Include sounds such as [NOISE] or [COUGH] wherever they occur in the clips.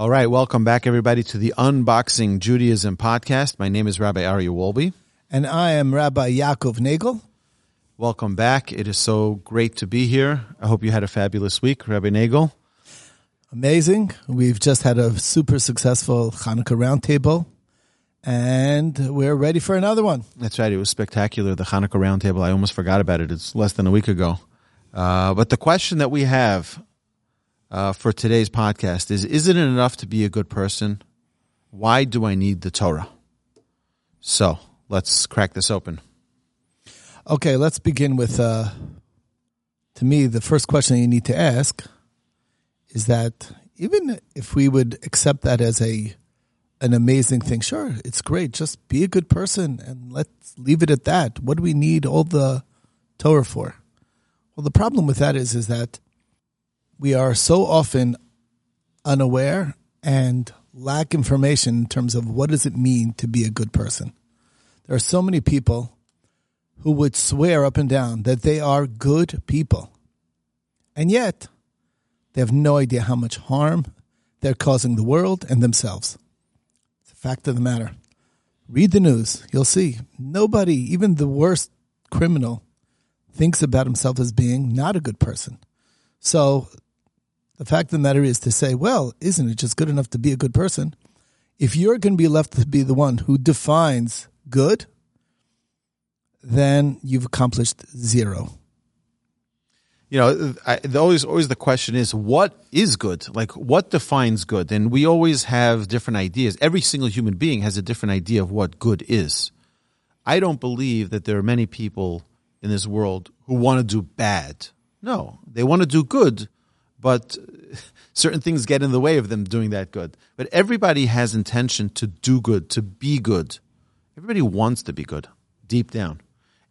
All right, welcome back, everybody, to the Unboxing Judaism podcast. My name is Rabbi Arya Wolbe. And I am Rabbi Yaakov Nagel. Welcome back. It is so great to be here. I hope you had a fabulous week, Rabbi Nagel. Amazing. We've just had a super successful Hanukkah roundtable, and we're ready for another one. That's right. It was spectacular. The Hanukkah roundtable. I almost forgot about it. It's less than a week ago. Uh, but the question that we have uh, for today's podcast is Isn't it enough to be a good person? Why do I need the Torah? So let's crack this open. Okay, let's begin with, uh, to me, the first question you need to ask is that even if we would accept that as a an amazing thing, sure, it's great. Just be a good person and let's leave it at that. What do we need all the Torah for? Well, the problem with that is is that we are so often unaware and lack information in terms of what does it mean to be a good person. There are so many people who would swear up and down that they are good people. And yet, they have no idea how much harm they're causing the world and themselves. It's a fact of the matter. Read the news. You'll see nobody, even the worst criminal, thinks about himself as being not a good person. So the fact of the matter is to say, well, isn't it just good enough to be a good person? If you're going to be left to be the one who defines good, then you've accomplished zero. You know, I, the, always always the question is, what is good? Like, what defines good? And we always have different ideas. Every single human being has a different idea of what good is. I don't believe that there are many people in this world who want to do bad. No, they want to do good, but [LAUGHS] certain things get in the way of them doing that good. But everybody has intention to do good, to be good. Everybody wants to be good deep down.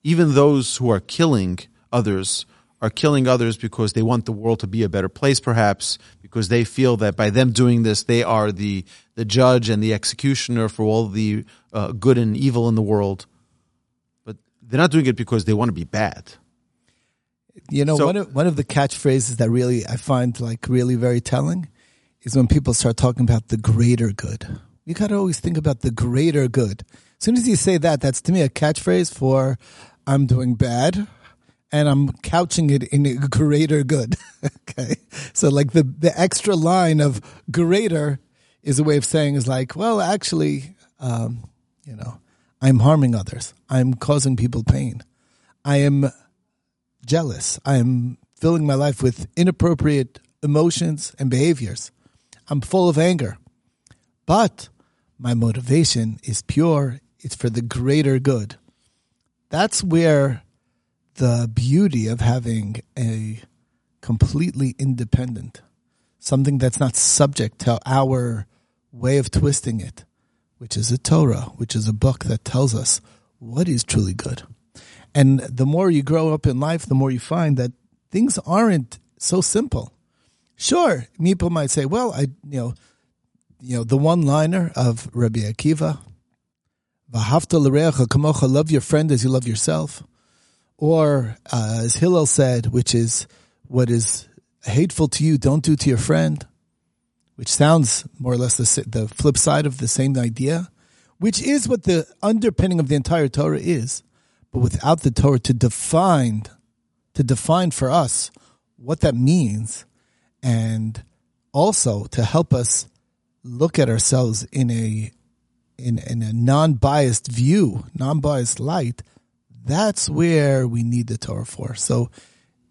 Even those who are killing others are killing others because they want the world to be a better place, perhaps, because they feel that by them doing this, they are the, the judge and the executioner for all the uh, good and evil in the world. But they're not doing it because they want to be bad. You know, so, one of one of the catchphrases that really I find like really very telling is when people start talking about the greater good. You got to always think about the greater good. As soon as you say that, that's to me a catchphrase for I'm doing bad and I'm couching it in a greater good. [LAUGHS] okay. So like the, the extra line of greater is a way of saying is like, well, actually, um, you know, I'm harming others. I'm causing people pain. I am jealous. I am filling my life with inappropriate emotions and behaviors. I'm full of anger. But my motivation is pure. It's for the greater good. That's where the beauty of having a completely independent, something that's not subject to our way of twisting it, which is a Torah, which is a book that tells us what is truly good. And the more you grow up in life, the more you find that things aren't so simple. Sure, people might say, well, I, you know, you know, the one liner of Rabbi Akiva, V'hafta l'reacha kamocha, love your friend as you love yourself. Or, uh, as Hillel said, which is what is hateful to you, don't do to your friend, which sounds more or less the, the flip side of the same idea, which is what the underpinning of the entire Torah is. But without the Torah to define, to define for us what that means, and also to help us look at ourselves in a in, in a non-biased view, non-biased light, that's where we need the Torah for. So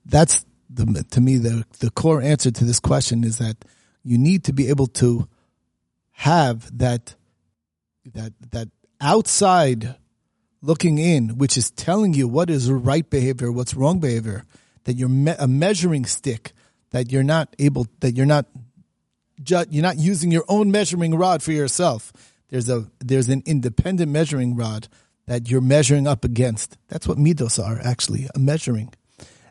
that's the, to me, the, the core answer to this question is that you need to be able to have that, that, that outside looking in, which is telling you what is right behavior, what's wrong behavior, that you're me- a measuring stick, that you're not able, that you're not, ju- you're not using your own measuring rod for yourself. There's a, there's an independent measuring rod that you're measuring up against. That's what midos are actually, a measuring.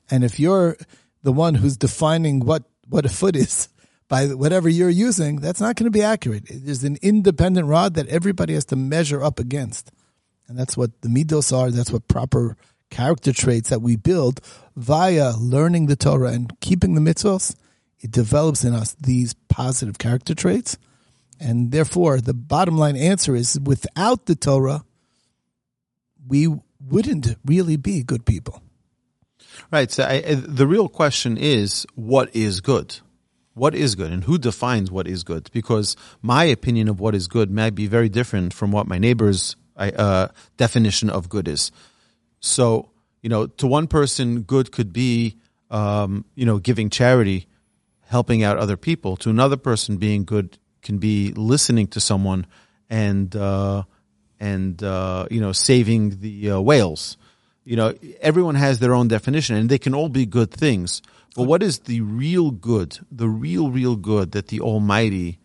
And if you're the one who's defining what, what a foot is [LAUGHS] by whatever you're using, that's not going to be accurate. There's an independent rod that everybody has to measure up against. And that's what the midos are. That's what proper character traits that we build via learning the Torah and keeping the mitzvahs. It develops in us these positive character traits. And therefore, the bottom line answer is without the Torah, we wouldn't really be good people. Right. So I, the real question is, what is good? What is good, and who defines what is good? Because my opinion of what is good might be very different from what my neighbor's uh, definition of good is. So, you know, to one person, good could be, um, you know, giving charity, helping out other people. To another person, being good can be listening to someone and uh, and uh, you know saving the uh, whales you know, everyone has their own definition and they can all be good things. But what is the real good, the real, real good that the Almighty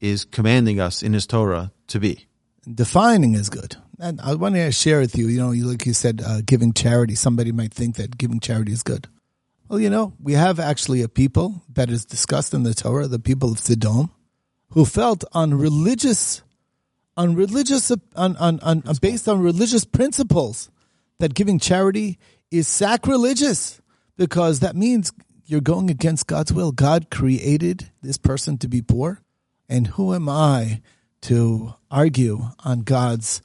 is commanding us in His Torah to be? Defining is good. And I want to share with you, you know, like you said, uh, giving charity. Somebody might think that giving charity is good. Well, you know, we have actually a people that is discussed in the Torah, the people of Sodom, who felt on religious, on religious, on, on, on based on religious principles that giving charity is sacrilegious because that means you're going against God's will. God created this person to be poor, and who am I to argue on God's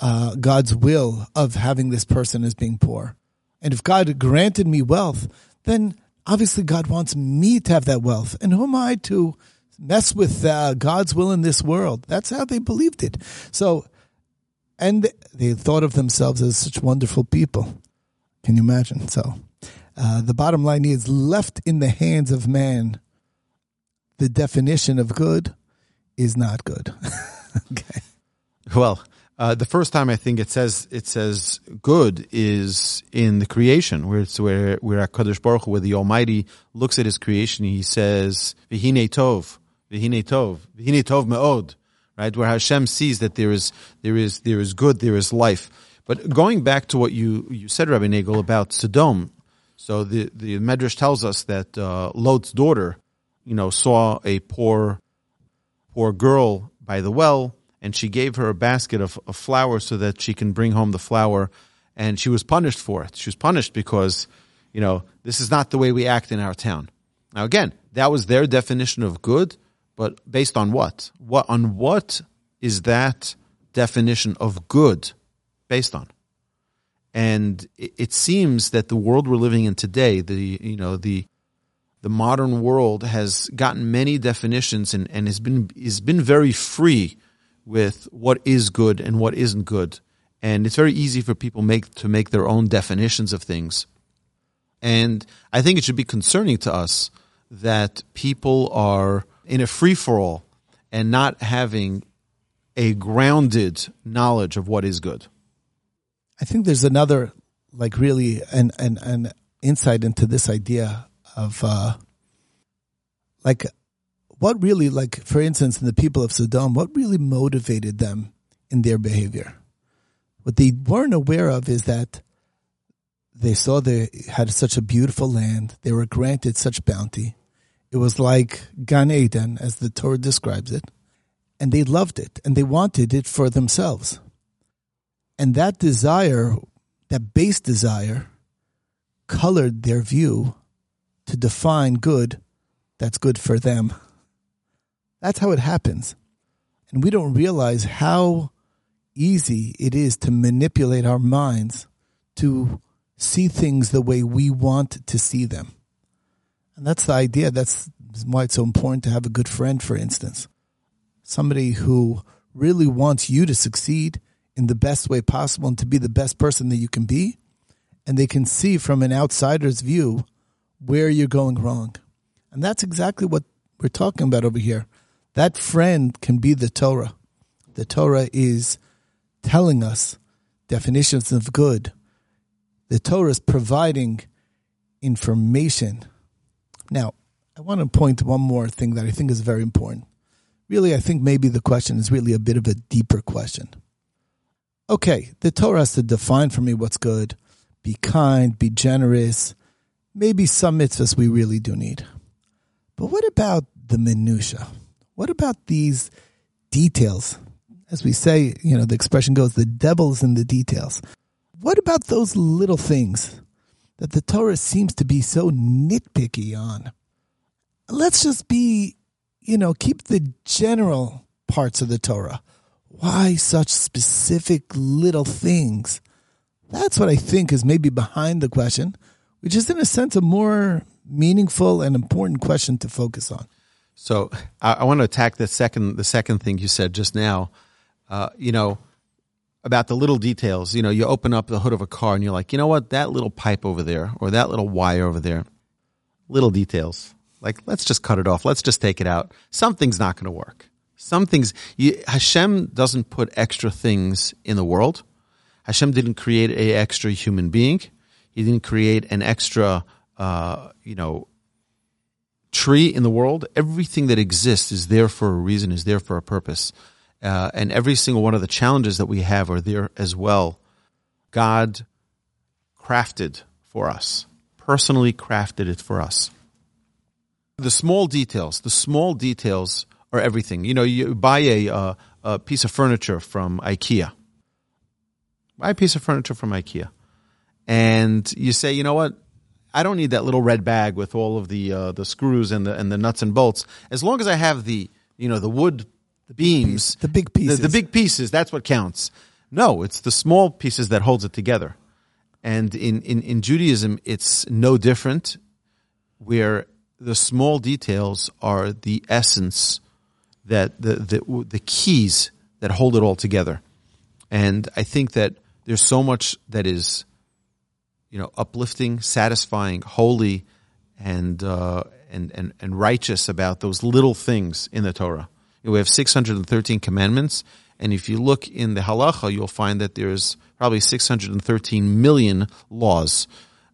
uh, God's will of having this person as being poor? And if God granted me wealth, then obviously God wants me to have that wealth. And who am I to mess with uh, God's will in this world? That's how they believed it. So and they thought of themselves as such wonderful people. Can you imagine? So, uh, the bottom line is left in the hands of man. The definition of good is not good. [LAUGHS] okay. Well, uh, the first time I think it says it says good is in the creation, where it's where where Hakadosh Baruch Hu, where the Almighty looks at His creation, He says "V'hine tov, v'hine tov, v'hine tov meod." right? Where Hashem sees that there is there is there is good, there is life. But going back to what you you said, Rabbi Nagel, about Sodom, so the the Medrash tells us that uh, Lot's daughter, you know, saw a poor poor girl by the well, and she gave her a basket of, of flour so that she can bring home the flour, and she was punished for it. She was punished because, you know, this is not the way we act in our town. Now, again, that was their definition of good. But based on what? What on what is that definition of good based on? And it, it seems that the world we're living in today, the you know the the modern world has gotten many definitions and, and has been has been very free with what is good and what isn't good. And it's very easy for people make to make their own definitions of things. And I think it should be concerning to us that people are in a free for all and not having a grounded knowledge of what is good. I think there's another, like, really an an, an insight into this idea of, uh, like, what really, like, for instance, in the people of Sodom, what really motivated them in their behavior? What they weren't aware of is that they saw they had such a beautiful land, they were granted such bounty, it was like Gan Eden, as the Torah describes it, and they loved it and they wanted it for themselves. And that desire, that base desire, colored their view to define good that's good for them. That's how it happens. And we don't realize how easy it is to manipulate our minds to see things the way we want to see them. And that's the idea. That's why it's so important to have a good friend, for instance. Somebody who really wants you to succeed in the best way possible and to be the best person that you can be. And they can see from an outsider's view where you're going wrong. And that's exactly what we're talking about over here. That friend can be the Torah. The Torah is telling us definitions of good. The Torah is providing information now, I want to point to one more thing that I think is very important. Really, I think maybe the question is really a bit of a deeper question. Okay, the Torah has to define for me what's good, be kind, be generous, maybe some mitzvahs we really do need. But what about the minutia? What about these details? As we say, you know, the expression goes, the devil's in the details. What about those little things that the Torah seems to be so nitpicky on. Let's just be you know, keep the general parts of the Torah. Why such specific little things? That's what I think is maybe behind the question, which is in a sense a more meaningful and important question to focus on. So I, I want to attack the second the second thing you said just now. Uh, you know about the little details. You know, you open up the hood of a car and you're like, you know what, that little pipe over there or that little wire over there, little details. Like, let's just cut it off. Let's just take it out. Something's not going to work. Some things, you, Hashem doesn't put extra things in the world. Hashem didn't create a extra human being. He didn't create an extra, uh, you know, tree in the world. Everything that exists is there for a reason, is there for a purpose. Uh, and every single one of the challenges that we have are there as well. God crafted for us, personally crafted it for us. The small details, the small details are everything. You know, you buy a, uh, a piece of furniture from IKEA. Buy a piece of furniture from IKEA. And you say, you know what? I don't need that little red bag with all of the uh, the screws and the and the nuts and bolts. As long as I have the you know the wood the beams, the big pieces, the, the big pieces. That's what counts. No, it's the small pieces that holds it together. And in, in, in Judaism, it's no different, where the small details are the essence that the, the, the keys that hold it all together. And I think that there's so much that is, you know, uplifting, satisfying, holy, and, uh, and, and, and righteous about those little things in the Torah. We have 613 commandments. And if you look in the halacha, you'll find that there's probably 613 million laws.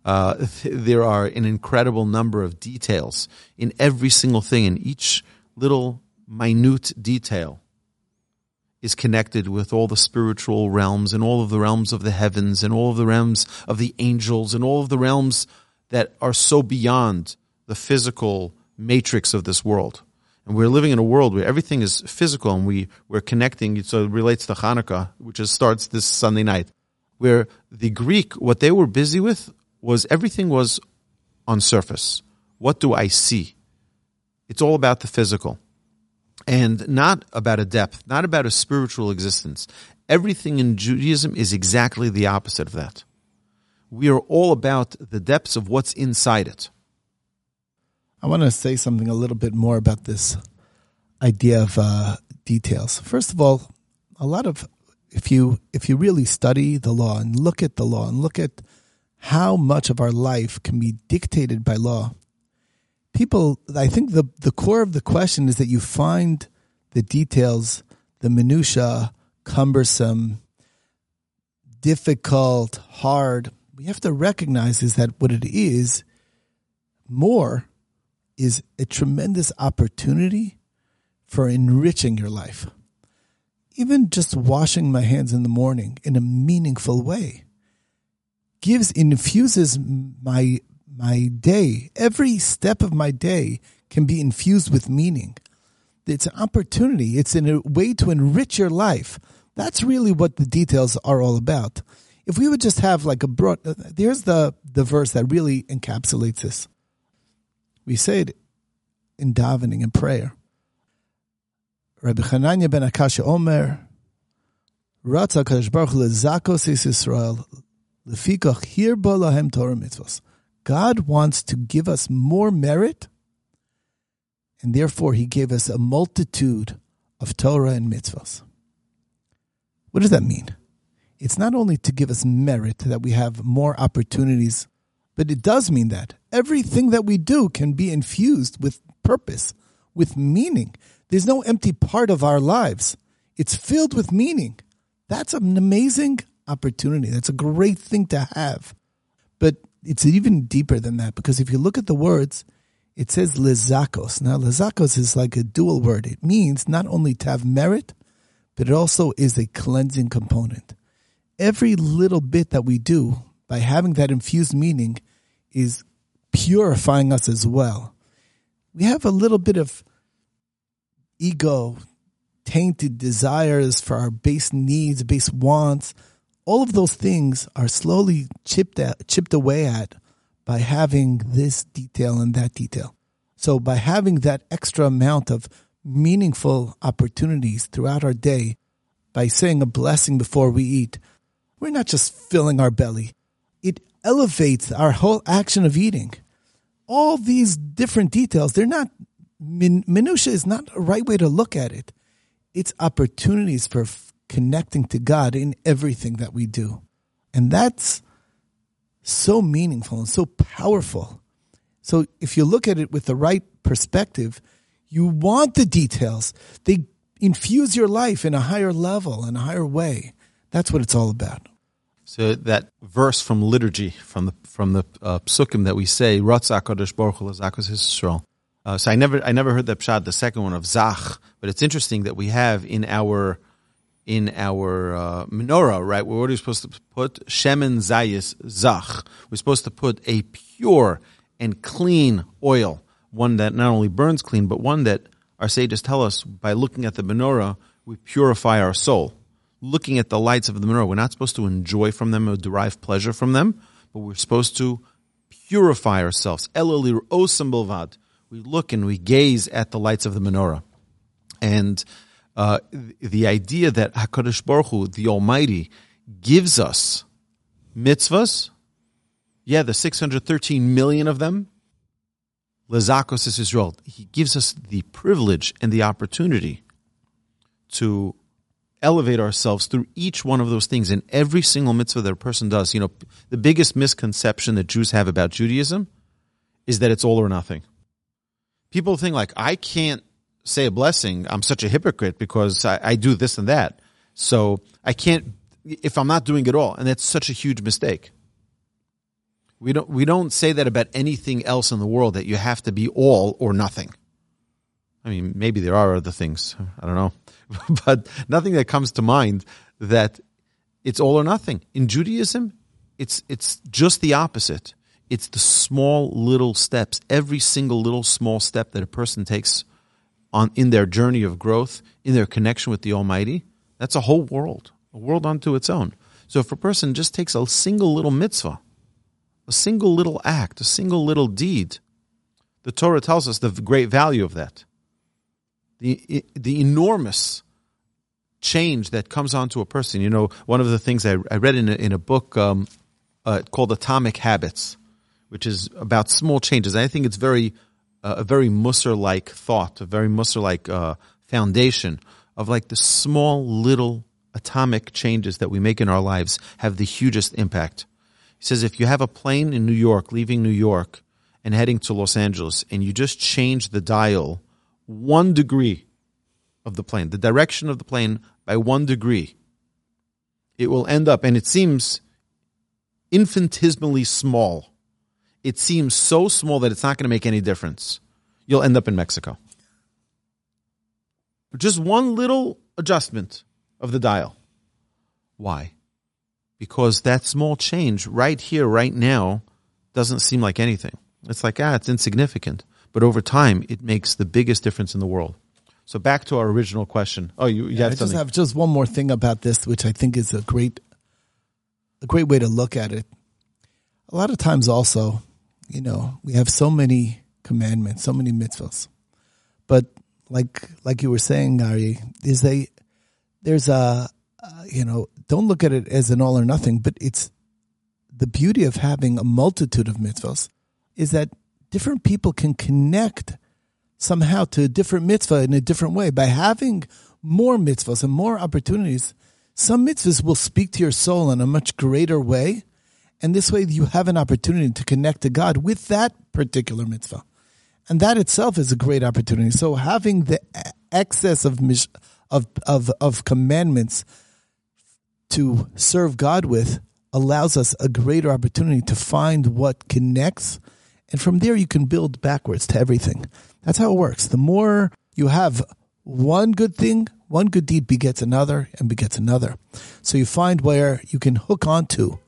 Uh, [LAUGHS] there are an incredible number of details in every single thing, in each little minute detail is connected with all the spiritual realms and all of the realms of the heavens and all of the realms of the angels and all of the realms that are so beyond the physical matrix of this world. And we're living in a world where everything is physical and we, we're connecting. So it relates to Hanukkah, which is, starts this Sunday night, where the Greek, what they were busy with was everything was on surface. What do I see? It's all about the physical and not about a depth, not about a spiritual existence. Everything in Judaism is exactly the opposite of that. We are all about the depths of what's inside it. I want to say something a little bit more about this idea of uh, details. First of all, a lot of if you if you really study the law and look at the law and look at how much of our life can be dictated by law, people I think the the core of the question is that you find the details, the minutia, cumbersome, difficult, hard. We have to recognize is that what it is more is a tremendous opportunity for enriching your life. Even just washing my hands in the morning in a meaningful way gives infuses my my day. Every step of my day can be infused with meaning. It's an opportunity. It's a way to enrich your life. That's really what the details are all about. If we would just have like a broad, uh, there's the the verse that really encapsulates this. We say it in davening and prayer. Rabbi Chananya ben Akashya Omer, Ratza Kadosh Baruch lezakos is Israel, lefikach hir Torah mitzvos. God wants to give us more merit, and therefore He gave us a multitude of Torah and mitzvos. What does that mean? It's not only to give us merit that we have more opportunities, but it does mean that everything that we do can be infused with purpose, with meaning. There's no empty part of our lives. It's filled with meaning. That's an amazing opportunity. That's a great thing to have. But it's even deeper than that because if you look at the words, it says lezakos. Now, lezakos is like a dual word. It means not only to have merit, but it also is a cleansing component. Every little bit that we do by having that infused meaning is purifying us as well. We have a little bit of ego, tainted desires for our base needs, base wants. All of those things are slowly chipped at, chipped away at by having this detail and that detail. So by having that extra amount of meaningful opportunities throughout our day, by saying a blessing before we eat, we're not just filling our belly. It elevates our whole action of eating. All these different details, they're not, min, minutia is not a right way to look at it. It's opportunities for connecting to God in everything that we do. And that's so meaningful and so powerful. So if you look at it with the right perspective, you want the details. They infuse your life in a higher level, in a higher way. That's what it's all about. So that verse from liturgy, from the from the uh, psukim that we say, Kodesh Baruch Hu Israel. Uh, so I never I never heard that pshat, the second one of Zach, but it's interesting that we have in our in our uh, menorah, right? We're already supposed to put shemen zayis zach. We're supposed to put a pure and clean oil, one that not only burns clean, but one that our sages tell us by looking at the menorah, we purify our soul. Looking at the lights of the menorah, we're not supposed to enjoy from them or derive pleasure from them, but we're supposed to purify ourselves. Elolir osam We look and we gaze at the lights of the menorah. And uh, the idea that Hakadosh Baruch Hu, the Almighty, gives us mitzvahs. Yeah, the 613 million of them. Lezakos is Israel. He gives us the privilege and the opportunity to elevate ourselves through each one of those things in every single mitzvah that a person does. You know, the biggest misconception that Jews have about Judaism is that it's all or nothing. People think like, I can't say a blessing, I'm such a hypocrite because I, I do this and that. So I can't if I'm not doing it all, and that's such a huge mistake. We don't we don't say that about anything else in the world that you have to be all or nothing. I mean, maybe there are other things. I don't know. [LAUGHS] but nothing that comes to mind that it's all or nothing. In Judaism, it's it's just the opposite. It's the small little steps, every single little small step that a person takes on in their journey of growth, in their connection with the Almighty, that's a whole world, a world unto its own. So if a person just takes a single little mitzvah, a single little act, a single little deed, the Torah tells us the great value of that. The, the enormous change that comes onto a person. You know, one of the things I, I read in a, in a book um, uh, called Atomic Habits, which is about small changes. I think it's very a very Mussar like thought, a very Mussar like uh, foundation of like the small little atomic changes that we make in our lives have the hugest impact. He says if you have a plane in New York, leaving New York and heading to Los Angeles, and you just change the dial one degree of the plane, the direction of the plane by one degree, it will end up, and it seems infinitesimally small it seems so small that it's not going to make any difference. You'll end up in Mexico. Just one little adjustment of the dial. Why? Because that small change right here, right now, doesn't seem like anything. It's like, ah, it's insignificant. But over time, it makes the biggest difference in the world. So back to our original question. Oh, you, you yeah, I just have just one more thing about this, which I think is a great, a great way to look at it. A lot of times, also, you know, we have so many commandments, so many mitzvahs. But like like you were saying, Ari, is they there's a uh, you know, don't look at it as an all or nothing, but it's the beauty of having a multitude of mitzvahs is that different people can connect somehow to a different mitzvah in a different way by having more mitzvahs and more opportunities. Some mitzvahs will speak to your soul in a much greater way and this way you have an opportunity to connect to God with that particular mitzvah. And that itself is a great opportunity. So having the excess of, of, of, of commandments to serve God with allows us a greater opportunity to find what connects. And from there, you can build backwards to everything. That's how it works. The more you have one good thing, one good deed begets another and begets another. So you find where you can hook onto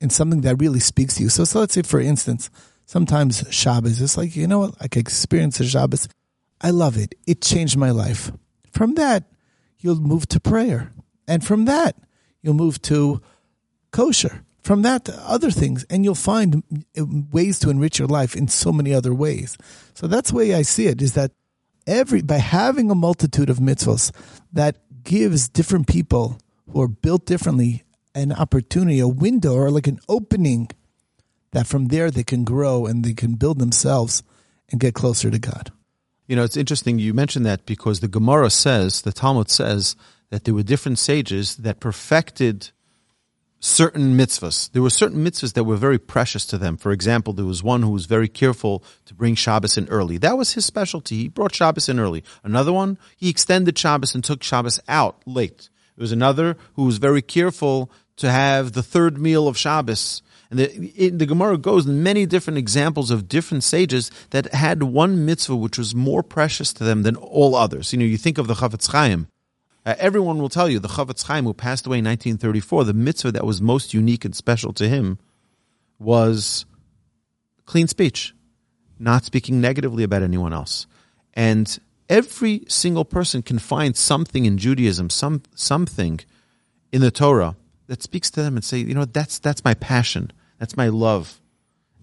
in something that really speaks to you. So, so let's say, for instance, sometimes Shabbos, it's like, you know what, I can experience a Shabbos. I love it. It changed my life. From that, you'll move to prayer. And from that, you'll move to kosher. from that to other things, and you'll find ways to enrich your life in so many other ways. So that's the way I see it: is that every by having a multitude of mitzvahs that gives different people who are built differently an opportunity, a window, or like an opening that from there they can grow and they can build themselves and get closer to God. You know, it's interesting you mentioned that because the Gemara says, the Talmud says that there were different sages that perfected certain mitzvahs. There were certain mitzvahs that were very precious to them. For example, there was one who was very careful to bring Shabbos in early. That was his specialty. He brought Shabbos in early. Another one, he extended Shabbos and took Shabbos out late. There was another who was very careful to have the third meal of Shabbos. And the, it, the Gemara goes in many different examples of different sages that had one mitzvah which was more precious to them than all others. You know, you think of the Chafetz Chaim. Uh, everyone will tell you the Chafetz Chaim, who passed away in 1934, the mitzvah that was most unique and special to him was clean speech, not speaking negatively about anyone else. And every single person can find something in Judaism, some something in the Torah that speaks to them and say, you know, that's that's my passion, that's my love,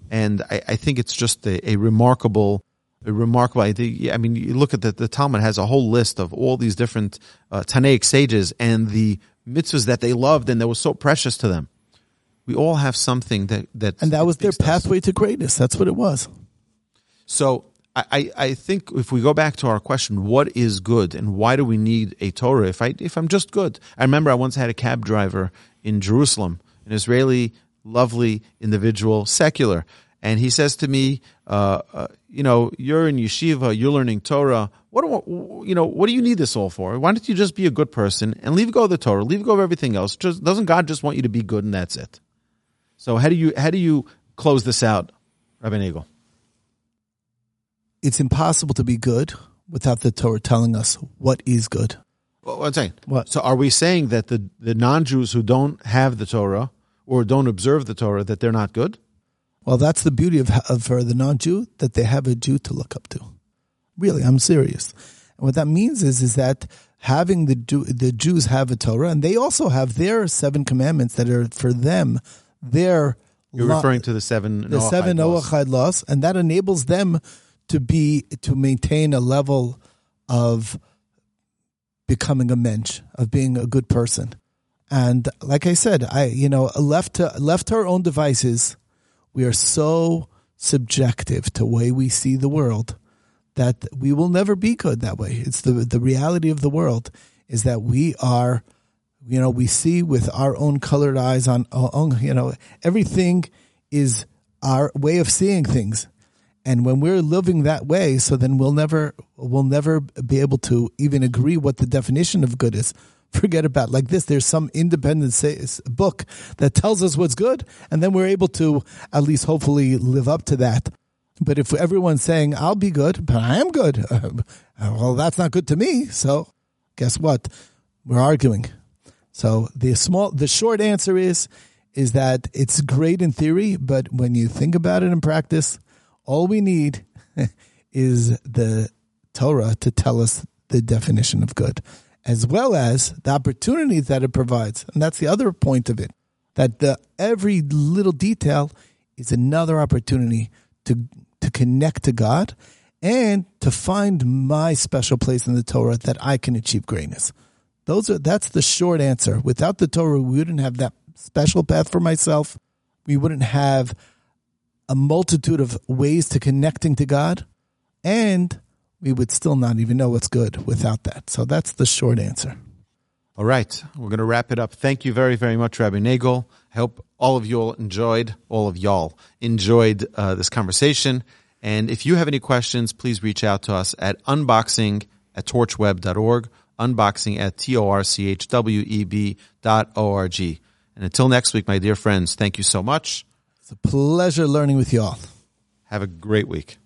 and I, I think it's just a, a remarkable, a remarkable idea. I mean, you look at the, the Talmud has a whole list of all these different uh, Tanaic sages and the mitzvahs that they loved and that was so precious to them. We all have something that that and that was their pathway to greatness. That's what it was. So I, I think if we go back to our question, what is good and why do we need a Torah? If I if I'm just good, I remember I once had a cab driver in Jerusalem, an Israeli, lovely individual, secular, and he says to me, uh, uh, "You know, you're in yeshiva, you're learning Torah. What do you know? What do you need this all for? Why don't you just be a good person and leave go of the Torah, leave go of everything else? Just doesn't God just want you to be good and that's it? So how do you how do you close this out, Rabbi Nagel? It's impossible to be good without the Torah telling us what is good. Well, I'm saying, what? So are we saying that the, the non-Jews who don't have the Torah or don't observe the Torah, that they're not good? Well, that's the beauty of, of for the non-Jew, that they have a Jew to look up to. Really, I'm serious. And what that means is, is that having the, the Jews have a Torah, and they also have their seven commandments that are for them, their you're referring to the seven the Noahide seven Noahide laws, and that enables them to be to maintain a level of becoming a mensch, of being a good person. And like I said, I you know left to left to our own devices, we are so subjective to way we see the world that we will never be good that way. It's the the reality of the world is that we are, you know, we see with our own colored eyes on, on you know, everything is our way of seeing things. And when we're living that way, so then we'll never we'll never be able to even agree what the definition of good is. [LAUGHS] Forget about like this. There's some independent book that tells us what's good, and then we're able to at least hopefully live up to that. But if everyone's saying I'll be good, but I am good, [LAUGHS] well, that's not good to me. So, guess what? We're arguing. So the small, the short answer is, is that it's great in theory, but when you think about it in practice, all we need [LAUGHS] is the Torah to tell us the definition of good, as well as the opportunity that it provides. And that's the other point of it, that the every little detail is another opportunity to to connect to God and to find my special place in the Torah that I can achieve greatness. Those are that's the short answer. Without the Torah, we wouldn't have that special path for myself. We wouldn't have a multitude of ways to connecting to God, and we would still not even know what's good without that. So that's the short answer. All right, we're going to wrap it up. Thank you very, very much, Rabbi Nagel. I hope all of you all enjoyed, all of y'all enjoyed uh, this conversation. And if you have any questions, please reach out to us at unboxing at torchweb.org, unboxing at T-O-R-C-H-W-E-B dot O-R-G. And until next week, my dear friends, thank you so much. It's a pleasure learning with you all. Have a great week.